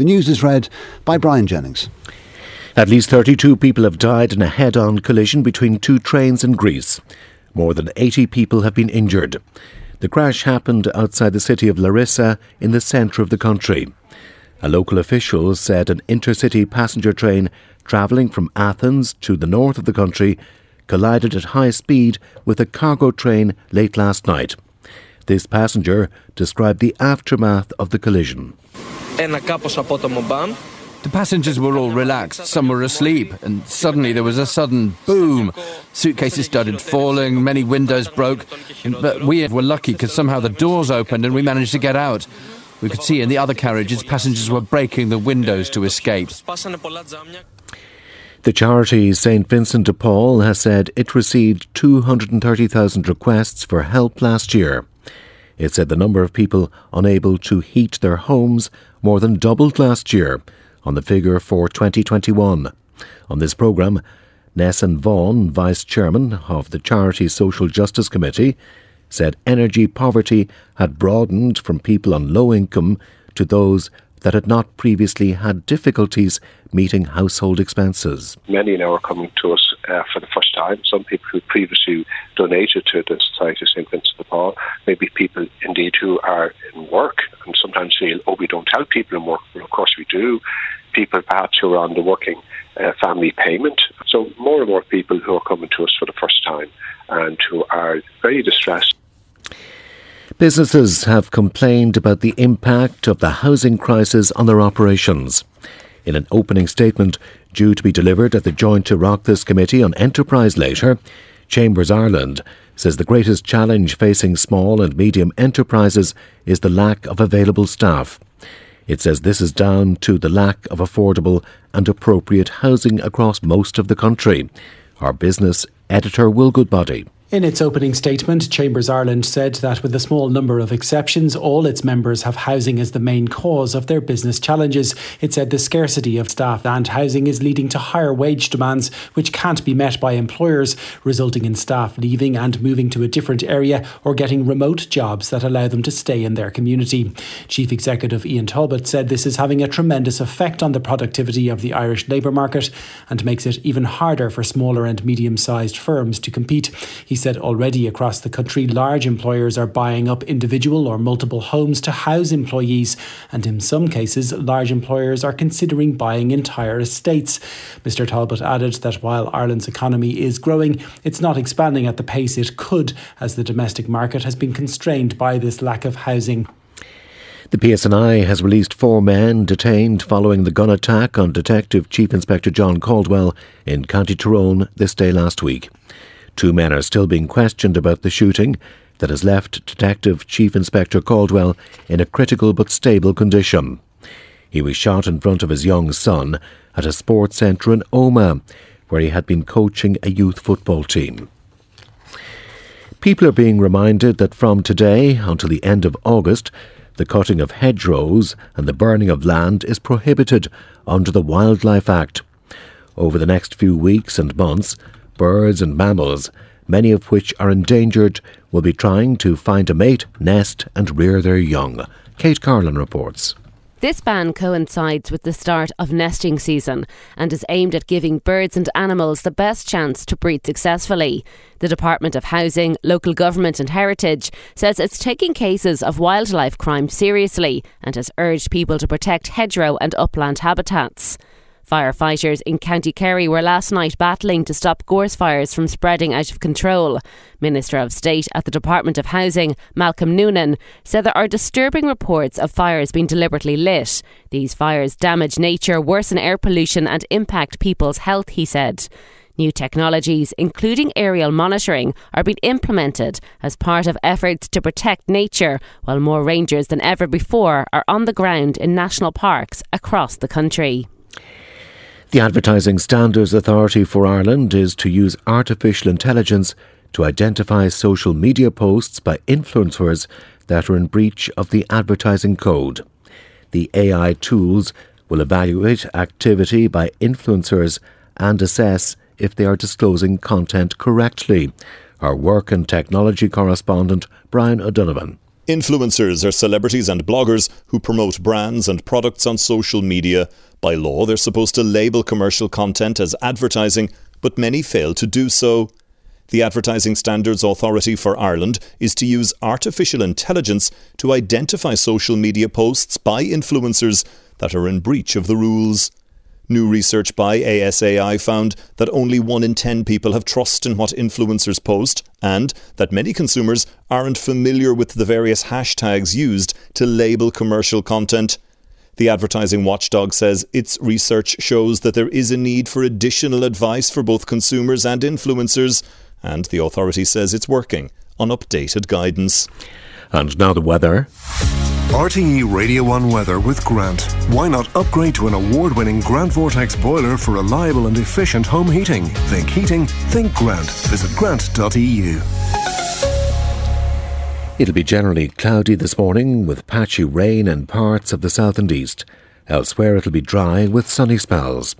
The news is read by Brian Jennings. At least 32 people have died in a head on collision between two trains in Greece. More than 80 people have been injured. The crash happened outside the city of Larissa in the centre of the country. A local official said an intercity passenger train travelling from Athens to the north of the country collided at high speed with a cargo train late last night. This passenger described the aftermath of the collision. The passengers were all relaxed, some were asleep, and suddenly there was a sudden boom. Suitcases started falling, many windows broke, but we were lucky because somehow the doors opened and we managed to get out. We could see in the other carriages passengers were breaking the windows to escape. The charity St Vincent de Paul has said it received 230,000 requests for help last year. It said the number of people unable to heat their homes more than doubled last year on the figure for 2021. On this programme, Nessun Vaughan, Vice Chairman of the Charity Social Justice Committee, said energy poverty had broadened from people on low income to those that had not previously had difficulties meeting household expenses. Many now are coming to us uh, for the first time. Some people who previously donated to the Society of St. Vincent de Paul, maybe people indeed who are in work and sometimes feel, oh, we don't help people in work. Well, of course we do. People perhaps who are on the working uh, family payment. So more and more people who are coming to us for the first time and who are very distressed. Businesses have complained about the impact of the housing crisis on their operations. In an opening statement due to be delivered at the joint Oireachtas Committee on Enterprise later, Chambers Ireland says the greatest challenge facing small and medium enterprises is the lack of available staff. It says this is down to the lack of affordable and appropriate housing across most of the country. Our business editor Will Goodbody. In its opening statement, Chambers Ireland said that with a small number of exceptions, all its members have housing as the main cause of their business challenges. It said the scarcity of staff and housing is leading to higher wage demands, which can't be met by employers, resulting in staff leaving and moving to a different area or getting remote jobs that allow them to stay in their community. Chief Executive Ian Talbot said this is having a tremendous effect on the productivity of the Irish labour market and makes it even harder for smaller and medium sized firms to compete. He said already across the country, large employers are buying up individual or multiple homes to house employees, and in some cases, large employers are considering buying entire estates. Mr. Talbot added that while Ireland's economy is growing, it's not expanding at the pace it could, as the domestic market has been constrained by this lack of housing. The PSNI has released four men detained following the gun attack on Detective Chief Inspector John Caldwell in County Tyrone this day last week. Two men are still being questioned about the shooting that has left Detective Chief Inspector Caldwell in a critical but stable condition. He was shot in front of his young son at a sports centre in Omagh, where he had been coaching a youth football team. People are being reminded that from today until the end of August, the cutting of hedgerows and the burning of land is prohibited under the Wildlife Act. Over the next few weeks and months, birds and mammals, many of which are endangered, will be trying to find a mate, nest, and rear their young. Kate Carlin reports. This ban coincides with the start of nesting season and is aimed at giving birds and animals the best chance to breed successfully. The Department of Housing, Local Government and Heritage says it's taking cases of wildlife crime seriously and has urged people to protect hedgerow and upland habitats. Firefighters in County Kerry were last night battling to stop gorse fires from spreading out of control. Minister of State at the Department of Housing, Malcolm Noonan, said there are disturbing reports of fires being deliberately lit. These fires damage nature, worsen air pollution, and impact people's health, he said. New technologies, including aerial monitoring, are being implemented as part of efforts to protect nature, while more rangers than ever before are on the ground in national parks across the country. The Advertising Standards Authority for Ireland is to use artificial intelligence to identify social media posts by influencers that are in breach of the advertising code. The AI tools will evaluate activity by influencers and assess if they are disclosing content correctly. Our work and technology correspondent, Brian O'Donovan. Influencers are celebrities and bloggers who promote brands and products on social media. By law, they're supposed to label commercial content as advertising, but many fail to do so. The Advertising Standards Authority for Ireland is to use artificial intelligence to identify social media posts by influencers that are in breach of the rules. New research by ASAI found that only one in 10 people have trust in what influencers post, and that many consumers aren't familiar with the various hashtags used to label commercial content. The advertising watchdog says its research shows that there is a need for additional advice for both consumers and influencers, and the authority says it's working on updated guidance. And now the weather. RTE Radio 1 Weather with Grant. Why not upgrade to an award winning Grant Vortex boiler for reliable and efficient home heating? Think heating, think Grant. Visit grant.eu. It'll be generally cloudy this morning with patchy rain in parts of the south and east. Elsewhere it'll be dry with sunny spells.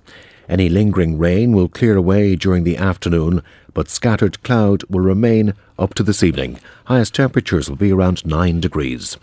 Any lingering rain will clear away during the afternoon, but scattered cloud will remain up to this evening. Highest temperatures will be around 9 degrees.